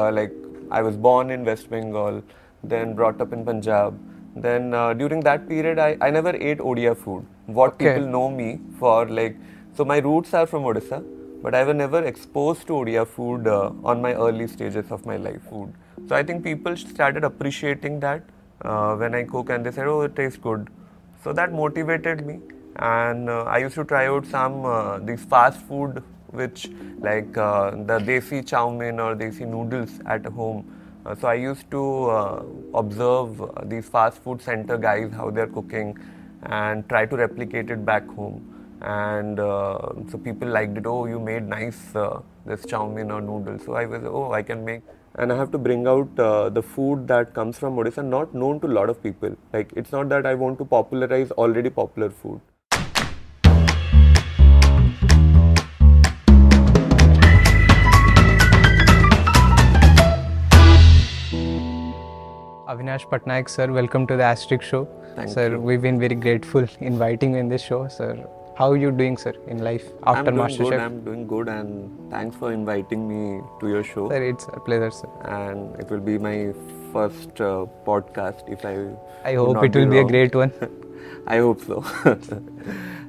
Uh, like I was born in West Bengal, then brought up in Punjab. Then uh, during that period, I, I never ate Odia food. What Okay. people know me for, like, so my roots are from Odisha, but I was never exposed to Odia food uh, on my early stages of my life. Food. So I think people started appreciating that uh, when I cook, and they said, "Oh, it tastes good." So that motivated me, and uh, I used to try out some uh, these fast food, which like uh, the desi chow mein or desi noodles at home. Uh, so I used to uh, observe uh, these fast food center guys how they're cooking, and try to replicate it back home. And uh, so people liked it. Oh, you made nice uh, this chow mein or noodles. So I was oh I can make and I have to bring out the food that comes from Odisha, not known to a lot of people. Like it's not that I want to popularize already popular food. Avinash Patnaik, sir, welcome to the Astrix Show. Thank sir, you. we've been very grateful inviting you in this show, sir. How are you doing, sir, in life after MasterChef? I'm doing good, and thanks for inviting me to your show. Sir, it's a pleasure, sir. And it will be my first uh, podcast. If I, I hope it will be a great one. I hope so.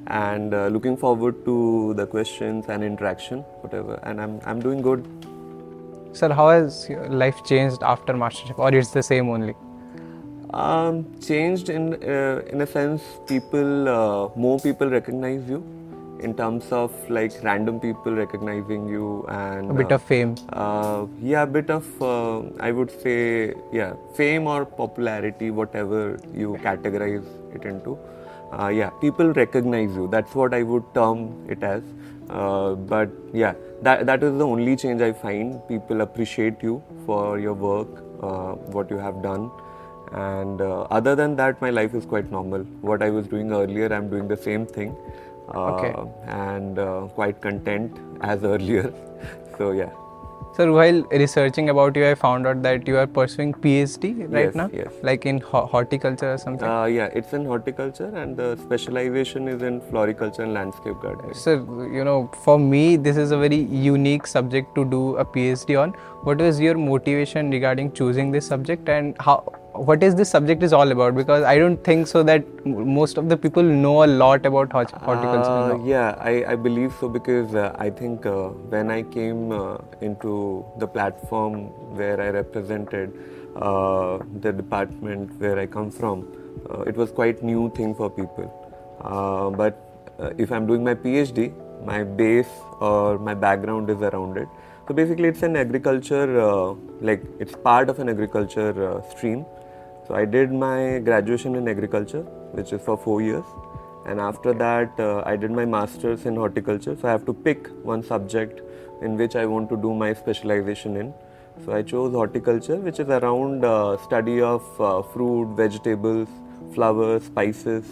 and uh, looking forward to the questions and interaction, whatever. And I'm I'm doing good. Sir, how has your life changed after MasterChef, or it's the same only? Um, changed in uh, in a sense. People, uh, more people recognize you, in terms of like random people recognizing you and A bit uh, of fame. Uh, yeah, a bit of uh, I would say yeah, fame or popularity, whatever you categorize it into. Uh, yeah, people recognize you. That's what I would term it as. Uh, but yeah, that that is the only change I find. People appreciate you for your work, uh, what you have done. And uh, other than that, my life is quite normal. What I was doing earlier, I'm doing the same thing. Uh, Okay. And uh, quite content as earlier. so yeah. Sir, while researching about you, I found out that you are pursuing PhD right Yes, now, yes. like in ho- horticulture or something. Uh, yeah, it's in horticulture and the specialization is in floriculture and landscape gardening. Sir, you know, for me, this is a very unique subject to do a PhD on. What was your motivation regarding choosing this subject, and how? What is this subject is all about? Because I don't think so that most of the people know a lot about hort- horticulture. Uh, yeah, I, I believe so because uh, I think uh, when I came uh, into the platform where I represented uh, the department where I come from, uh, it was quite new thing for people. But if I'm doing my PhD, my base or my background is around it. So basically, it's an agriculture, like it's part of an agriculture stream. So I did my graduation in agriculture, which is for four years, and after that uh, I did my masters in horticulture. So I have to pick one subject in which I want to do my specialization in. So I chose horticulture, which is around uh, study of uh, fruit, vegetables, flowers, spices.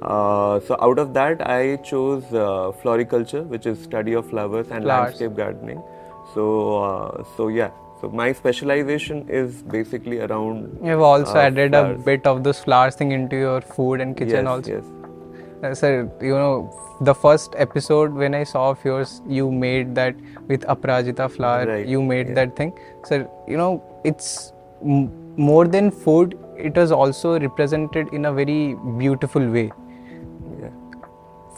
Uh, so out of that, I chose uh, floriculture, which is study of flowers and Flowers. landscape gardening. So uh, so yeah. So my specialization is basically around. You've also uh, added a bit of this flowers thing into your food and kitchen yes, also. Yes. Uh, sir, you know, the first episode when I saw of yours, you made that with Aprajita flower. Right, You made yeah. that thing. Sir, you know, it's m- more than food. It was also represented in a very beautiful way. Yeah.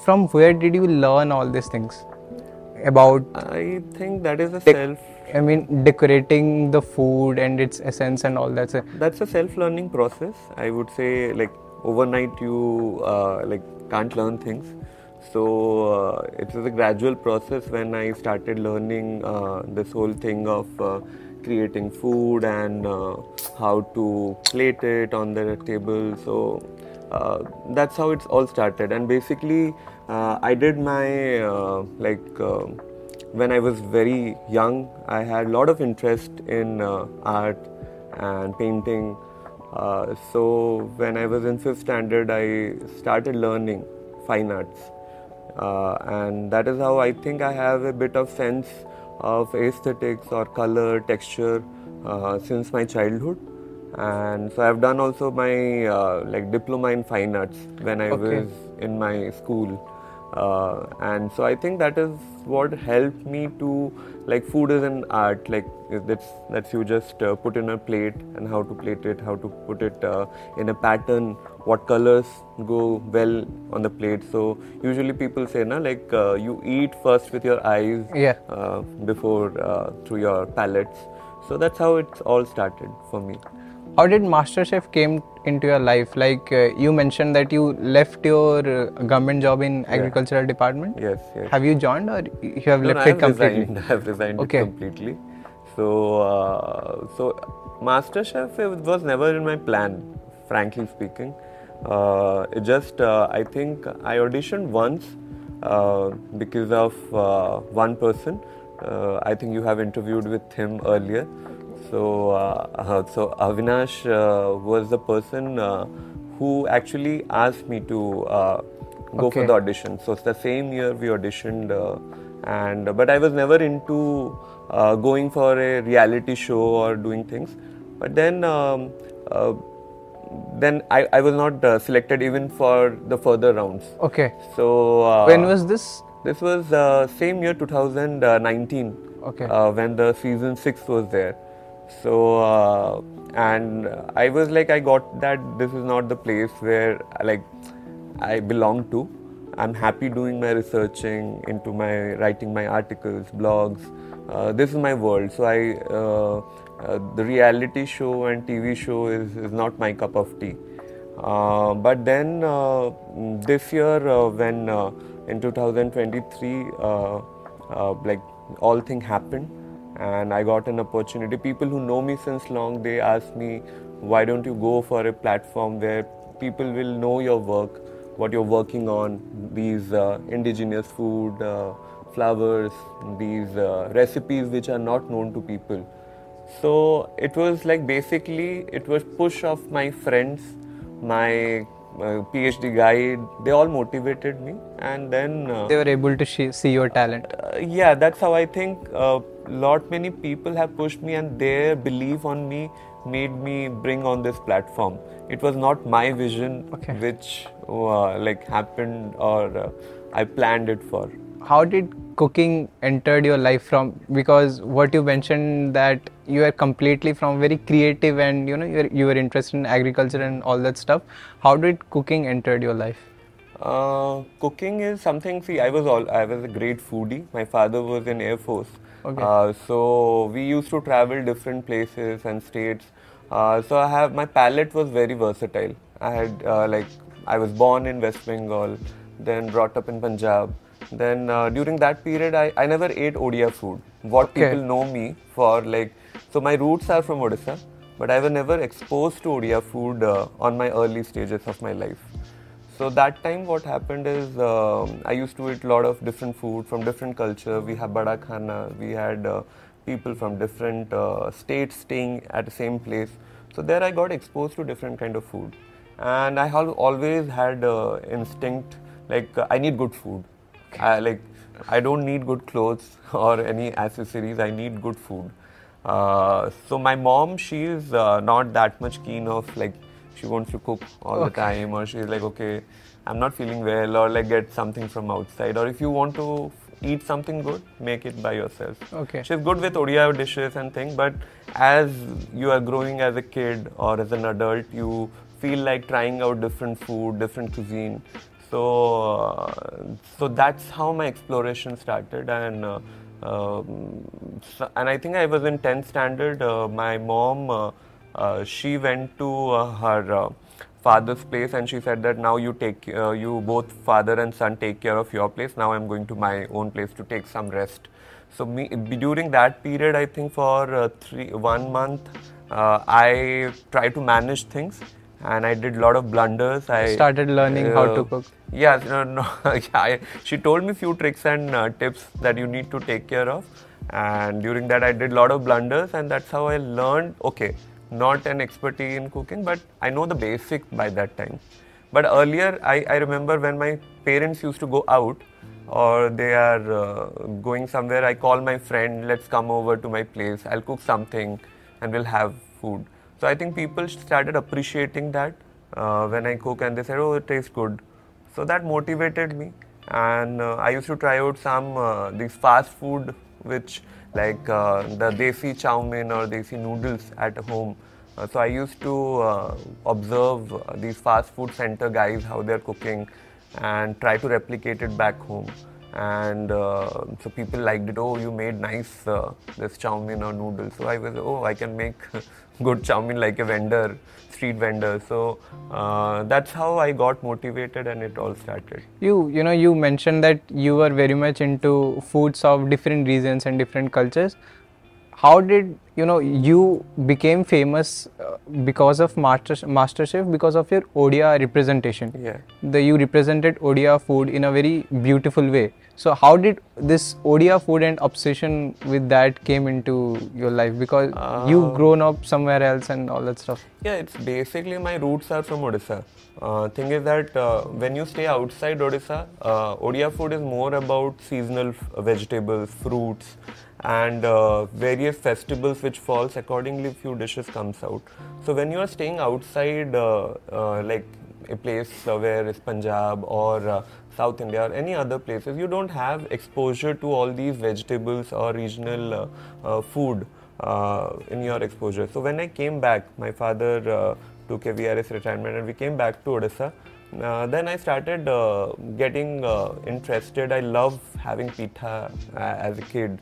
From where did you learn all these things about? I think that is a self. I mean, decorating the food and its essence and all that. That's a self-learning process. I would say like overnight you uh, like can't learn things. So uh, was a gradual process when I started learning uh, this whole thing of uh, creating food and uh, how to plate it on the table. So uh, that's how it's all started. And basically, uh, I did my uh, like. When I was very young, I had a lot of interest in uh, art and painting. Uh, so when I was in fifth standard, I started learning fine arts, uh, and that is how I think I have a bit of sense of aesthetics or color, texture uh, since my childhood. And so I've done also my uh, like diploma in fine arts when I Okay. was in my school. Uh, and so I think that is what helped me to like food is an art like that's that's you just uh, put in a plate and how to plate it how to put it uh, in a pattern what colors go well on the plate. So usually people say na like uh, you eat first with your eyes Yeah. uh, before uh, through your palates so that's how it all started for me How did MasterChef came into your life? Like uh, you mentioned that you left your uh, government job in agricultural department. yes yes Have you joined or you have No, no, left I it completely? Resigned. I have resigned Okay. it completely. So, uh, so MasterChef it was never in my plan, frankly speaking. Uh, it just, uh, I think I auditioned once uh, because of uh, one person. Uh, I think you have interviewed with him earlier. So, uh, uh, so Avinash uh, was the person uh, who actually asked me to uh, go Okay. for the audition. So it's the same year we auditioned, uh, and but I was never into uh, going for a reality show or doing things. But then, um, uh, then I, I was not uh, selected even for the further rounds. Okay. So uh, when was this? this was uh, same year 2019 Okay. uh, when the season 6 was there so uh, and i was like i got that this is not the place where like i belong to. I'm happy doing my researching into my writing my articles blogs. Uh, this is my world. So i uh, uh, the reality show and tv show is, is not my cup of tea. Uh, but then uh, this year, when in 2023, uh, uh, like all thing happened, and I got an opportunity. People who know me since long, they ask me, why don't you go for a platform where people will know your work, what you're working on, these uh, indigenous food, uh, flowers, these uh, recipes which are not known to people. So it was like basically it was push of my friends, my uh, PhD guide. They all motivated me, and then uh, They were able to sh- see your talent. uh, yeah, that's how I think lot many people have pushed me, and their belief on me made me bring on this platform. It was not my vision, Okay. which uh, like happened or uh, I planned it for. How did cooking entered your life from? Because what you mentioned that you are completely from very creative and you know you were, you were interested in agriculture and all that stuff. How did cooking entered your life? Uh, cooking is something. See, I was all I was a great foodie. My father was in Air Force, Okay. uh, so we used to travel different places and states. Uh, so I have my palate was very versatile. I had uh, like I was born in West Bengal, then brought up in Punjab. Then uh, during that period, I, I never ate Odia food. What Okay. people know me for like so my roots are from Odisha, but I was never exposed to Odia food uh, on my early stages of my life. So that time, what happened is um, I used to eat a lot of different food from different culture. We had bada khana. We had uh, people from different uh, states staying at the same place. So there, I got exposed to different kind of food, and I have always had uh, instinct like I need good food. I, like I don't need good clothes or any accessories. I need good food. Uh, so my mom, she is uh, not that much keen of like she wants to cook all the time, or she's like, okay, I'm not feeling well, or like get something from outside, or if you want to eat something good, make it by yourself. Okay. She's good with Odia dishes and things, but as you are growing as a kid or as an adult, you feel like trying out different food, different cuisine. So, uh, so that's how my exploration started, and uh, um, so, and I think I was in 10th standard. Uh, my mom, uh, she went to uh, her uh, father's place, and she said that now you take uh, you both father and son take care of your place. Now I'm going to my own place to take some rest. So me, during that period, I think for uh, three one month, uh, I tried to manage things, and I did a lot of blunders. I Started learning how to uh, cook. Yeah, no, no, yeah, I, she told me few tricks and uh, tips that you need to take care of, and during that I did a lot of blunders, and that's how I learned. Okay, not an expertise in cooking, but I know the basic by that time. But earlier, I, I remember when my parents used to go out or they are uh, going somewhere, I call my friend, let's come over to my place, I'll cook something and we'll have food. So I think people started appreciating that uh, when I cook and they said, oh, it tastes good. So that motivated me. and uh, I used to try out some uh, these fast food, which like uh, the desi chow mein or desi noodles at home. Uh, so I used to uh, observe uh, these fast food center guys how they're cooking and try to replicate it back home. And uh, so people liked it. Oh, you made nice uh, this chow mein or noodles. So I was oh I can make good chow mein like a vendor, street vendor. So uh, that's how I got motivated and it all started. You you know you mentioned that you were very much into foods of different regions and different cultures. How did you know you became famous uh, because of Master MasterChef because of your Odia representation? Yeah. The you represented Odia food in a very beautiful way. So how did this Odia food and obsession with that came into your life? Because you've grown up somewhere else and all that stuff. Yeah, it's basically my roots are from Odisha. Uh, thing is that uh, when you stay outside Odisha, uh, Odia food is more about seasonal f- vegetables, fruits, and uh, various festivals which falls accordingly. Few dishes comes out. So when you are staying outside, uh, uh, like a place uh, where is Punjab or uh, South India or any other places, you don't have exposure to all these vegetables or regional uh, uh, food uh, in your exposure. So when I came back, my father uh, took a VRS retirement and we came back to Odisha. Uh, then I started uh, getting uh, interested. I love having pitha uh, as a kid.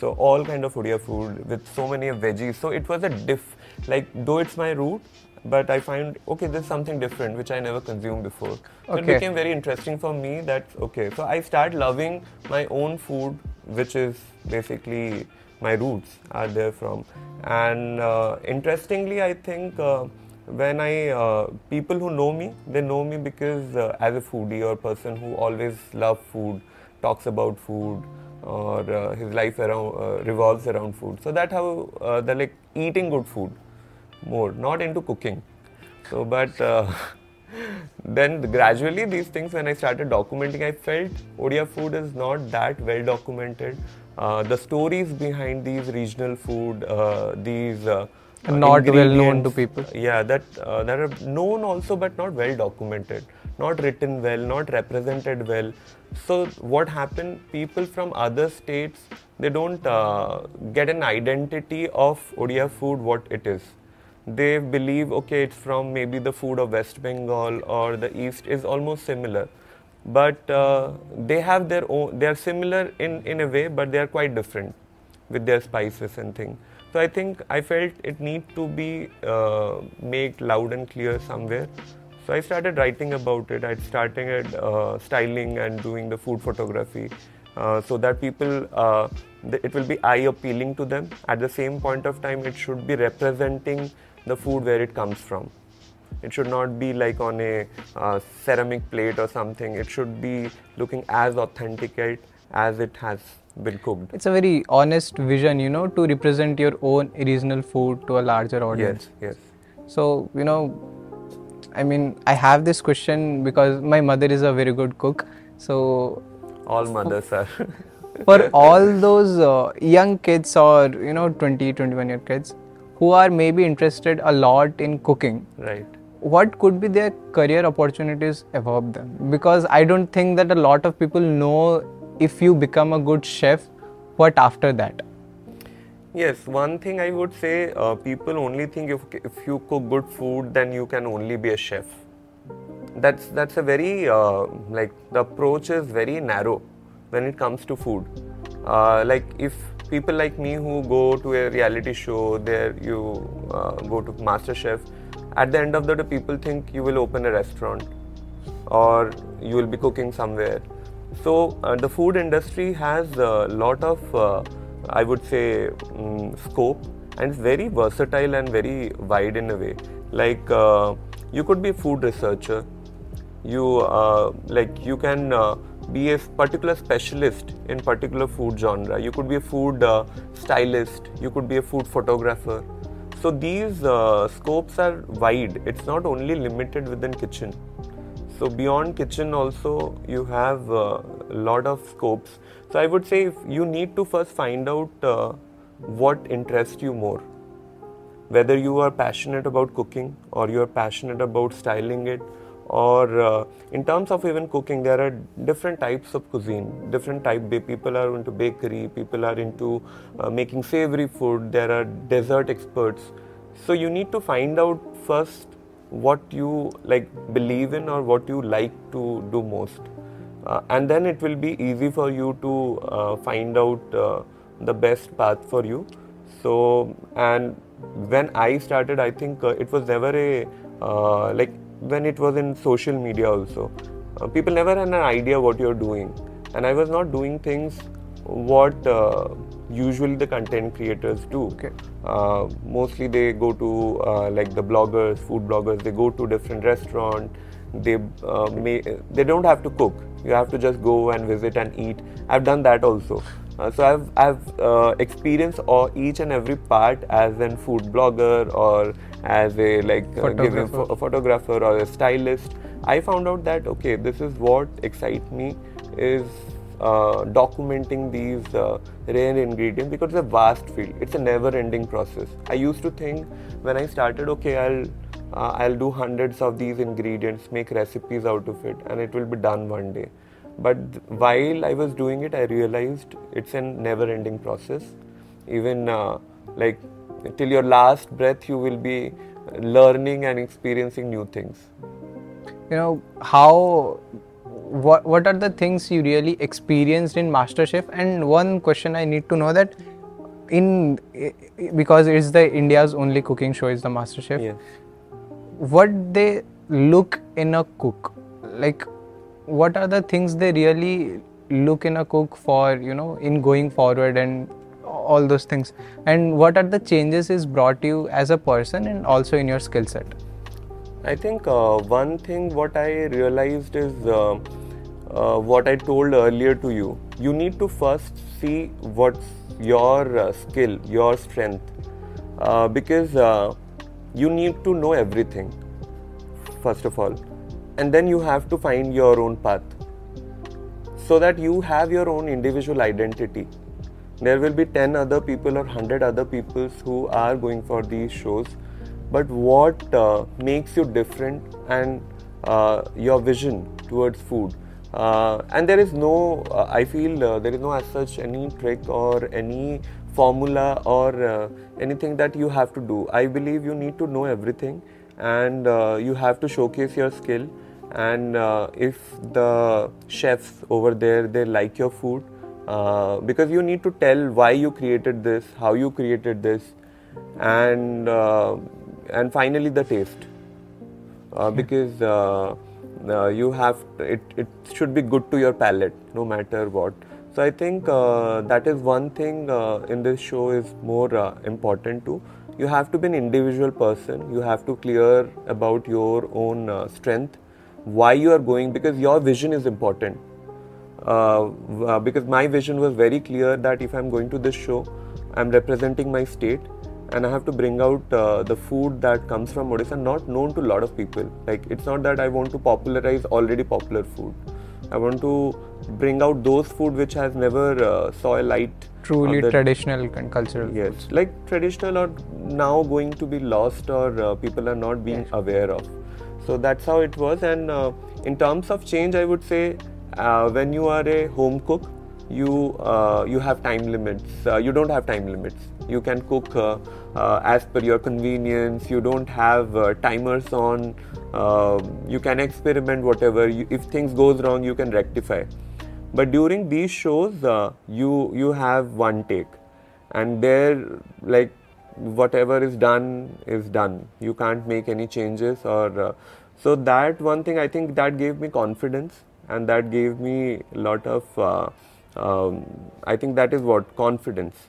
So all kind of Odia food with so many veggies. So it was a diff. Like though it's my root, but I find okay, there's something different which I never consumed before. So it became very interesting for me. That okay. So I start loving my own food, which is basically my roots are there from. And uh, interestingly, I think uh, when I uh, people who know me, they know me because uh, as a foodie or person who always love food, talks about food, or uh, his life around uh, revolves around food. So that how uh, they're like eating good food more, not into cooking. So, but uh, then gradually these things, when I started documenting, I felt Odia food is not that well documented. Uh, the stories behind these regional food, uh, these uh, Not well known to people. yeah, that uh, that are known also, but not well documented, not written well, not represented well. So what happened? People from other states they don't uh, get an identity of Odia food, what it is. They believe okay, it's from maybe the food of West Bengal or the East is almost similar, but uh, they have their own. They are similar in in a way, but they are quite different with their spices and thing So I think I felt it need to be uh, made loud and clear somewhere. So I started writing about it. I started uh, styling and doing the food photography, uh, so that people uh, it will be eye appealing to them. At the same point of time, it should be representing the food where it comes from. It should not be like on a uh, ceramic plate or something. It should be looking as authenticate as it has been cooked. It's a very honest vision, you know, to represent your own regional food to a larger audience. Yes, yes. So, you know, I mean, I have this question because my mother is a very good cook. So, All mothers are. for all those uh, young kids or, you know, 20, 21 year kids who are maybe interested a lot in cooking, right. what could be their career opportunities above them? Because I don't think that a lot of people know if you become a good chef, what after that? Yes, one thing I would say uh, people only think if, if you cook good food, then you can only be a chef. That's that's a very uh, like the approach is very narrow when it comes to food. Uh, like if people like me who go to a reality show, there you uh, go to MasterChef. At the end of the day, people think you will open a restaurant or you will be cooking somewhere. So uh, the food industry has a lot of, uh, I would say, mm, scope, and it's very versatile and very wide in a way. Like uh, you could be a food researcher. You uh, like you can uh, be a particular specialist in particular food genre. You could be a food uh, stylist. You could be a food photographer. So these uh, scopes are wide. It's not only limited within kitchen. So beyond kitchen also you have a lot of scopes. So I would say if you need to first find out uh, what interests you more. Whether you are passionate about cooking or you are passionate about styling it or uh, in terms of even cooking there are different types of cuisine different type people are into bakery people are into uh, making savory food there are dessert experts. So you need to find out first what you like believe in or what you like to do most. Uh, and then it will be easy for you to uh, find out uh, the best path for you. So and when i started i think uh, it was never a like when it was in social media also. Uh, people never had an idea what you're doing. And i was not doing things what uh, usually the content creators do. Okay. uh, mostly they go to uh, like the bloggers food bloggers they go to different restaurant. they uh, may they don't have to cook. You have to just go and visit and eat. I've done that also. Uh, so I've I've uh, experienced all, each and every part as a food blogger or as a like uh, photographer. a photographer or a stylist. I found out that okay, this is what excites me is uh, documenting these uh, rare ingredients because it's a vast field. It's a never-ending process. I used to think when I started, okay, I'll uh, I'll do hundreds of these ingredients, make recipes out of it, and it will be done one day but while i was doing it i realized it's a never ending process even uh, like till your last breath you will be learning and experiencing new things. You know how what what are the things you really experienced in masterchef? And one question i need to know that in because it's the india's only cooking show is the masterchef. Yes. what they look in a cook? Like what are the things they really look in a cook for you know in going forward and all those things. And what are the changes is brought you as a person and also in your skill set? I think uh, one thing what i realized is uh, uh, what i told earlier to you you need to first see what's your uh, skill your strength. Uh, because uh, you need to know everything first of all. And then you have to find your own path. So that you have your own individual identity there will be 10 other people or 100 other people who are going for these shows. But what uh, makes you different and uh, your vision towards food? Uh, and there is no uh, i feel uh, there is no as such any trick or any formula or uh, anything that you have to do. I believe you need to know everything and you have to showcase your skill. And if the chefs over there they like your food uh, because you need to tell why you created this how you created this and uh, and finally the taste. Uh, because uh, uh, you have it it should be good to your palate no matter what. So i think that is one thing in this show is more important too you have to be an individual person. You have to clear about your own strength why you are going because your vision is important. Uh, uh, because my vision was very clear that if I'm going to this show, I'm representing my state and I have to bring out uh, the food that comes from Odisha, not known to a lot of people. Like it's not that I want to popularize already popular food. I want to bring out those food which has never uh, saw a light. Truly traditional and cultural. Yes, foods. like traditional or now going to be lost or uh, people are not being yes. aware of. So that's how it was. And uh, in terms of change, I would say uh, when you are a home cook, you uh, you have time limits. Uh, you don't have time limits. You can cook uh, uh, as per your convenience. You don't have timers on. you can experiment whatever. You, if things goes wrong, you can rectify. But during these shows, you you have one take, and there like whatever is done is done you can't make any changes or uh, so that one thing i think that gave me confidence and that gave me a lot of uh, um, i think that is what confidence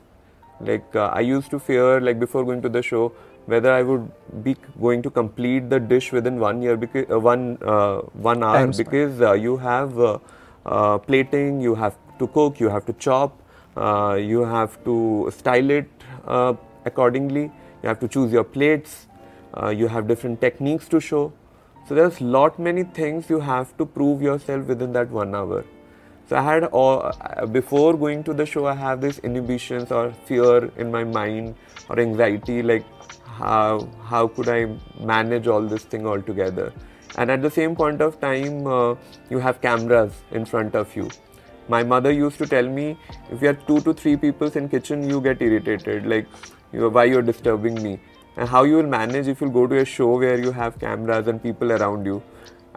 like uh, i used to fear like before going to the show whether i would be going to complete the dish within one year because uh, one uh, one hour Thanks, because uh, you have plating you have to cook you have to chop you have to style it accordingly. You have to choose your plates. Uh, you have different techniques to show. So there's lot many things you have to prove yourself within that one hour. So I had all uh, before going to the show, I have this inhibitions or fear in my mind or anxiety, like how how could I manage all this thing altogether? and at the same point of time uh, you have cameras in front of you my mother used to tell me if you have two to three people in kitchen you get irritated like you why you're disturbing me and how you will manage if you go to a show where you have cameras and people around you.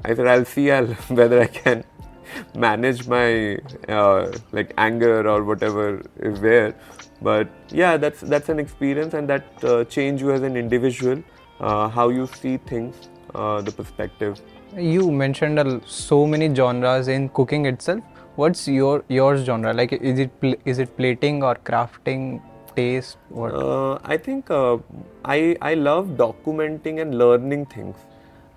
I said i'll see I'll, whether i can manage my uh, like anger or whatever is there. But yeah that's that's an experience and that uh, change you as an individual uh, how you see things uh, the perspective. You mentioned so many genres in cooking itself. What's your your genre? Like is it pl- is it plating or crafting taste what? Uh, i think uh, i i love documenting and learning things.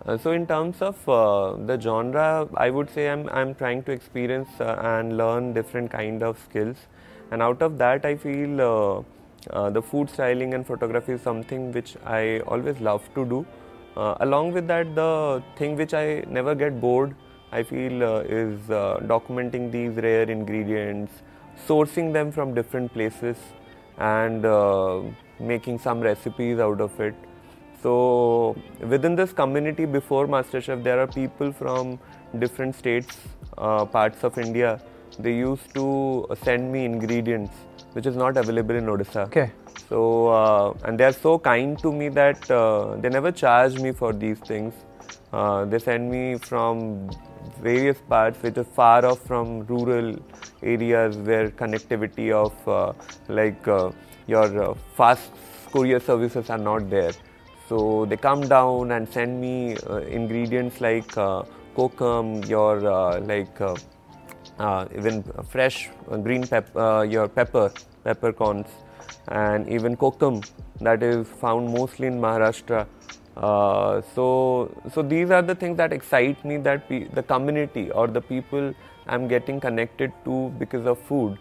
Uh, so in terms of uh, the genre, I would say I'm I'm trying to experience uh, and learn different kind of skills, and out of that I feel uh, the food styling and photography is something which I always love to do. Along with that, the thing which I never get bored, I feel is documenting these rare ingredients, sourcing them from different places, and making some recipes out of it. So within this community before MasterChef, there are people from different states, uh, parts of India. They used to send me ingredients which is not available in Odisha. Okay. So uh, and they are so kind to me that uh, they never charge me for these things. Uh, they send me from various parts which are far off from rural areas where connectivity of uh, like uh, your fast courier services are not there. So they come down and send me uh, ingredients like uh, kokum, your uh, like uh, uh, even fresh green pepper, your pepper, peppercorns, and even kokum that is found mostly in Maharashtra. Uh, so, so these are the things that excite me that pe- the community or the people I'm getting connected to because of food.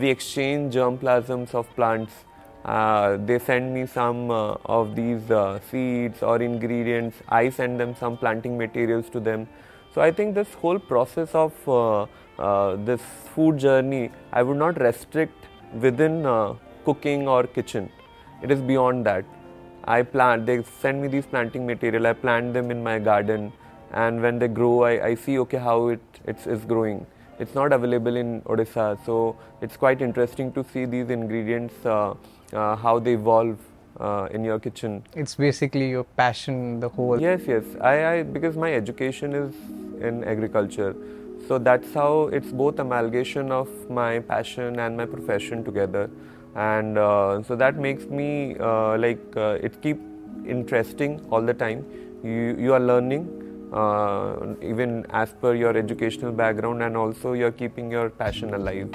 we exchange germplasms of plants uh, they send me some uh, of these uh, seeds or ingredients. I send them some planting materials to them. So I think this whole process of uh, uh, this food journey, I would not restrict within cooking or kitchen. It is beyond that. I plant. They send me these planting material. I plant them in my garden, and when they grow, I, I see okay how it it's, it's growing. It's not available in Odisha, so it's quite interesting to see these ingredients uh, how they evolve uh, in your kitchen. It's basically your passion, the whole. Yes, yes. I, I because my education is in agriculture, so that's how it's both amalgamation of my passion and my profession together, and uh, so that makes me uh, like uh, it keep interesting all the time. You you are learning. Uh, even as per your educational background, and also you're keeping your passion alive.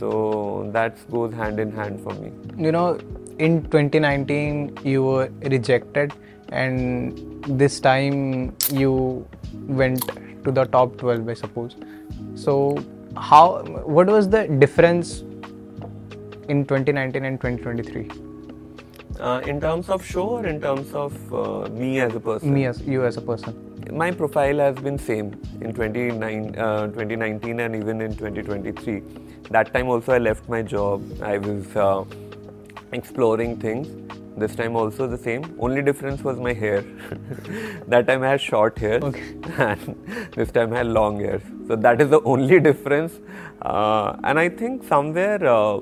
So that goes hand in hand for me. You know, in 2019 you were rejected, and this time you went to the top 12, I suppose. So how? What was the difference in 2019 and 2023? Uh, in terms of show or in terms of uh, me as a person? Me as you as a person. My profile has been same in 29, uh, 2019 and even in 2023 that time also I left my job. I was uh, exploring things. This time also the same. Only difference was my hair. that time I had short hair, okay. and this time I had long hair. So that is the only difference. Uh, and I think somewhere, uh,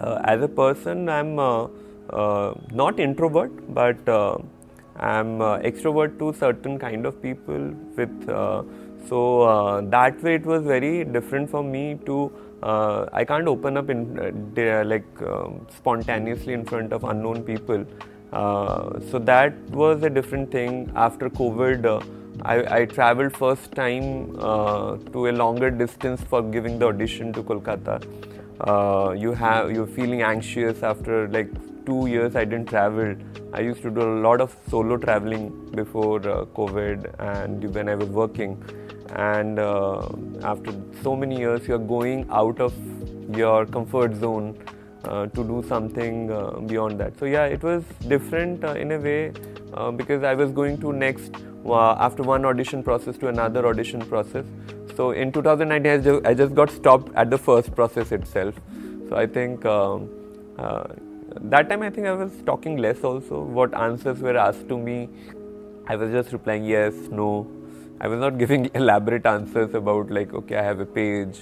uh as a person, I'm uh, uh, not introvert, but I'm extrovert to certain kind of people. With so that way, it was very different for me to uh, I can't open up in uh, like um, spontaneously in front of unknown people. Uh, so that was a different thing. After COVID, uh, I, I, traveled first time uh, to a longer distance for giving the audition to Kolkata. Uh, you have you're feeling anxious after like two years I didn't travel. I used to do a lot of solo traveling before COVID and when I was working. And uh, after so many years you're going out of your comfort zone uh, to do something uh, beyond that. So yeah it was different uh, in a way uh, because i was going to next uh, after one audition process to another audition process. So in 2019 I just, got stopped at the first process itself. So i think um, that time i think i was talking less also what answers were asked to me I was just replying yes, no. I was not giving elaborate answers about like okay, I have a page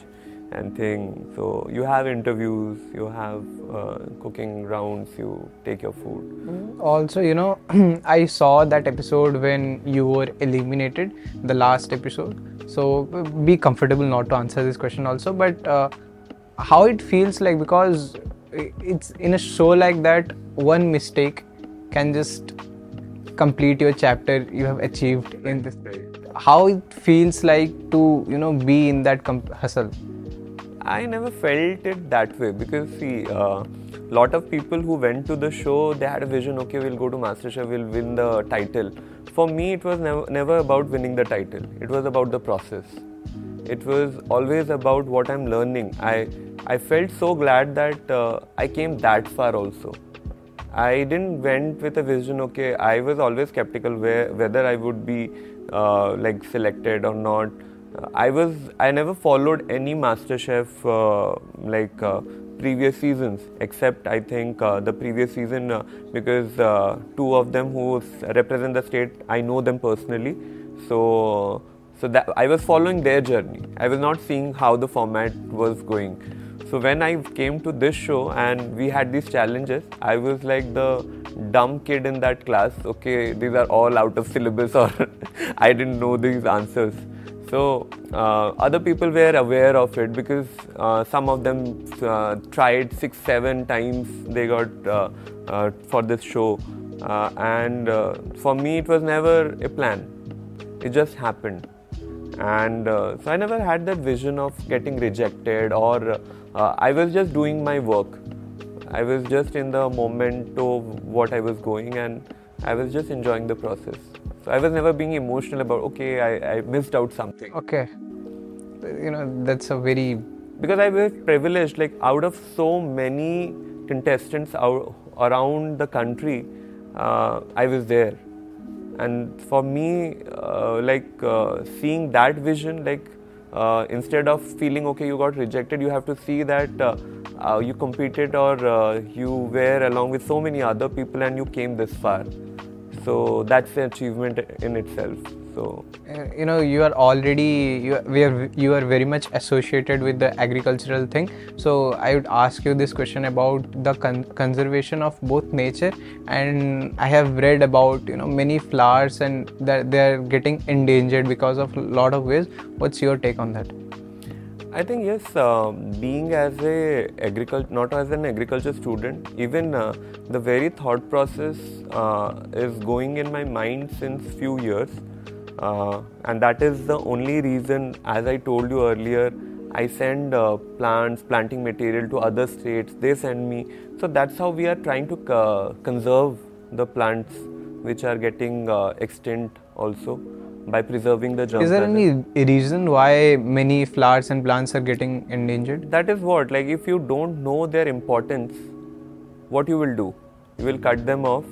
and thing. So you have interviews, you have uh, cooking rounds, you take your food. Also, you know, I saw that episode when you were eliminated, the last episode. So be comfortable not to answer this question also, but uh, how it feels like because it's in a show like that, one mistake can just complete your chapter you have achieved in this. How it feels like to you know be in that com- hustle. I never felt it that way because see, a uh, lot of people who went to the show they had a vision. Okay, we'll go to MasterChef, we'll win the title. For me, it was never never about winning the title. It was about the process. It was always about what I'm learning. I I felt so glad that uh, I came that far also. I didn't went with a vision. Okay, I was always skeptical where, whether I would be uh, like selected or not I was I never followed any MasterChef uh, like uh, previous seasons except I think uh, the previous season uh, because uh, two of them who represent the state I know them personally so so that I was following their journey I was not seeing how the format was going so when I came to this show and we had these challenges I was like the dumb kid in that class. Okay these are all out of syllabus or I didn't know these answers. So uh, other people were aware of it because uh, some of them uh, tried six, seven times they got uh, uh, for this show, uh, and for me it was never a plan. It just happened, and so I never had that vision of getting rejected or I was just doing my work. I was just in the moment of what I was going, and I was just enjoying the process. So I was never being emotional about okay, I, I missed out something. Okay, you know that's a very because I was privileged. Like out of so many contestants out, around the country, uh, I was there, and for me, uh, like uh, seeing that vision, like uh, instead of feeling okay, you got rejected, you have to see that. Uh, uh, you competed or you were along with so many other people and you came this far so that's an achievement in itself so you know you are already you we are you are very much associated with the agricultural thing. So i would ask you this question about the con- conservation of both nature. And i have read about you know many flowers and that they are getting endangered because of a lot of ways. What's your take on that? I think yes, uh, being as a agriculture, not as an agriculture student, even uh, the very thought process uh, is going in my mind since few years, uh, and that is the only reason. As I told you earlier, I send uh, plants, planting material to other states. They send me, so that's how we are trying to uh, conserve the plants which are getting extinct also by preserving the germ. Is there any reason why many flowers and plants are getting endangered? That is what, like, if you don't know their importance, what you will do? You will cut them off,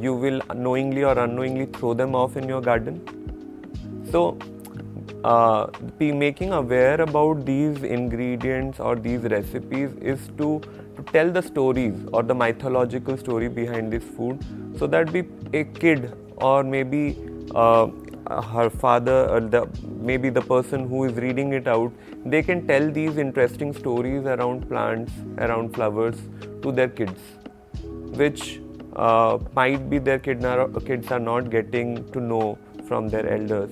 you will knowingly or unknowingly throw them off in your garden. So, uh, be making aware about these ingredients or these recipes is to, to tell the stories or the mythological story behind this food so that be a kid or maybe uh, her father or the maybe the person who is reading it out they can tell these interesting stories around plants around flowers to their kids which uh, might be their kid kids are not getting to know from their elders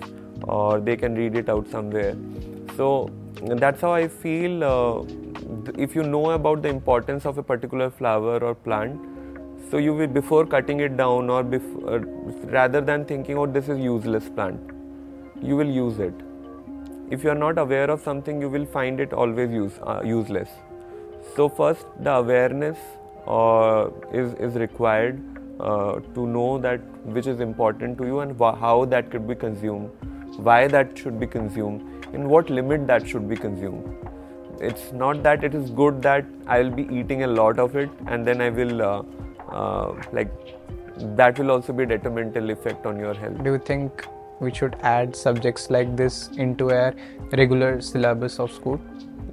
or they can read it out somewhere so that's how i feel uh, if you know about the importance of a particular flower or plant so you will before cutting it down or uh, rather than thinking, oh, this is useless plant, you will use it. If you are not aware of something, you will find it always use, uh, useless. So first, the awareness uh, is is required uh, to know that which is important to you and wh- how that could be consumed, why that should be consumed, in what limit that should be consumed. It's not that it is good that I will be eating a lot of it and then I will uh, uh, like that will also be detrimental effect on your health do you think we should add subjects like this into our regular syllabus of school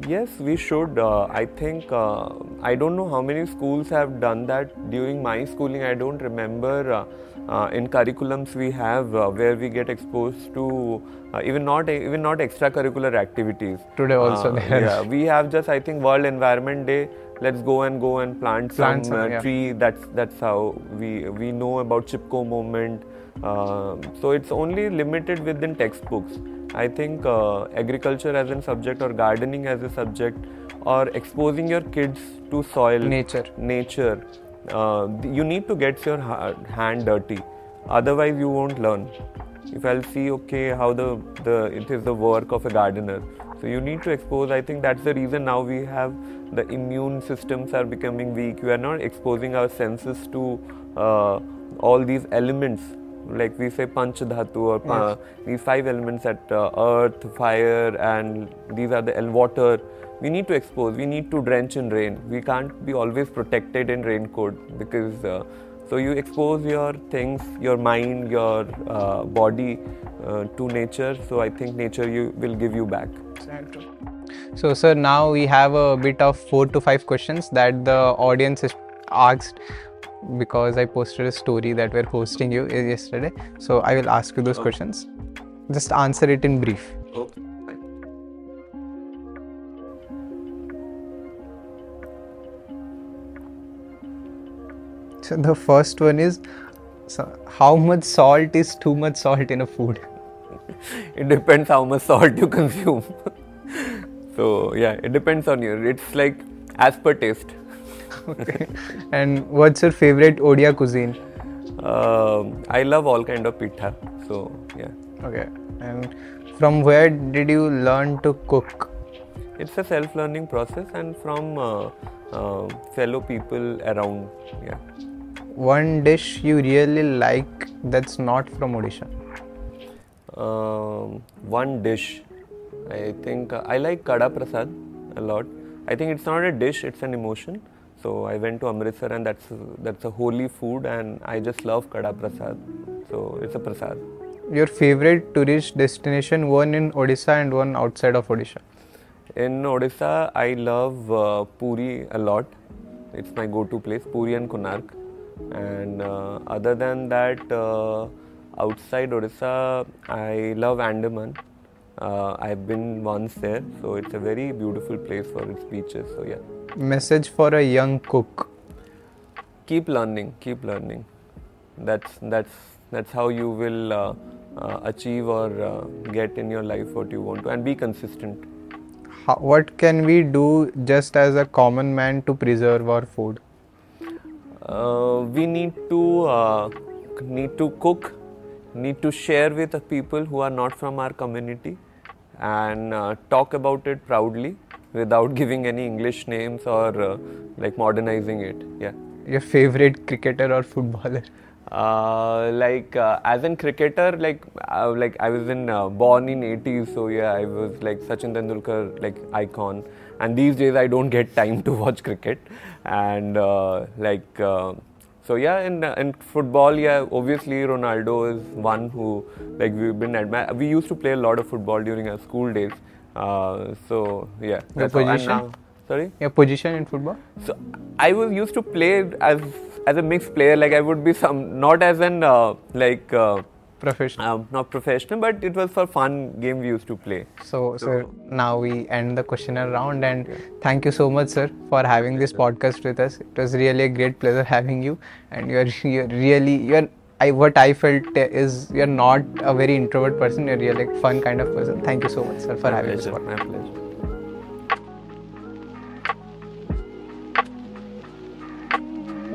Yes, we should. Uh, I think uh, I don't know how many schools have done that during my schooling. I don't remember. Uh, uh in curriculums we have uh, where we get exposed to uh, even not even not extracurricular activities. Today also, yeah, we have just I think World Environment Day. Let's go and go and plant, plant some, some yeah. tree. That's that's how we we know about Chipko movement. So it's only limited within textbooks. I think uh, agriculture as a subject or gardening as a subject or exposing your kids to soil, nature, nature. Uh, you need to get your hand dirty. Otherwise, you won't learn. If I'll see, okay, how the, the it is the work of a gardener. So you need to expose. I think that's the reason now we have the immune systems are becoming weak. We are not exposing our senses to uh, all these elements like we say panch dhatu or yes. these five elements at uh, earth fire and these are the water we need to expose we need to drench in rain. We can't be always protected in raincoat because uh, so you expose your things your mind your uh, body uh, to nature. So i think nature you will give you back. So sir now we have a bit of four to five questions that the audience is asked because I posted a story that we're hosting you yesterday. So I will ask you those okay. questions. Just answer it in brief. Okay. So the first one is so how much salt is too much salt in a food? it depends how much salt you consume. so yeah, it depends on you. It's like as per taste okay. And what's your favorite Odia cuisine? Uh, I love all kind of pitha. So yeah. Okay. And from where did you learn to cook? It's a self-learning process and from uh, uh, fellow people around. Yeah. One dish you really like that's not from Odisha. Um, one dish. I think uh, I like kada prasad a lot. I think it's not a dish; it's an emotion. So I went to Amritsar and that's that's a holy food and I just love kada prasad. So it's a prasad. Your favorite tourist destination, one in Odisha and one outside of Odisha? In Odisha, I love uh, Puri a lot. It's my go-to place, Puri and Konark. And uh, other than that, uh, outside Odisha, I love Andaman. Uh, I've been once there, so it's a very beautiful place for its beaches. So yeah message for a young cook. Keep learning keep learning. That's that's that's how you will uh, uh, achieve or uh, get in your life what you want to and be consistent. How, what can we do just as a common man to preserve our food? Uh, we need to uh, need to cook need to share with the people who are not from our community and uh, talk about it proudly without giving any English names or uh, like modernizing it. Yeah. Your favorite cricketer or footballer? Uh, like uh, as in cricketer, like uh, like I was in uh, born in 80s, so yeah, I was like Sachin Tendulkar, like icon. And these days I don't get time to watch cricket, and uh, like so yeah, in in football, yeah, obviously Ronaldo is one who like we've been admire. We used to play a lot of football during our school days uh, so yeah. Your position? Now, sorry. Your position in football? So I was used to play as as a mixed player. Like I would be some not as an uh, like. Uh, professional uh, not professional but it was for fun game we used to play so, so now we end the questionnaire round and yeah. thank you so much sir for having this podcast with us it was really a great pleasure having you and you're, you're really you're I what I felt is you're not a very introvert person. You're really like fun kind of person. Thank you so much, sir, for my having pleasure, us. My pleasure.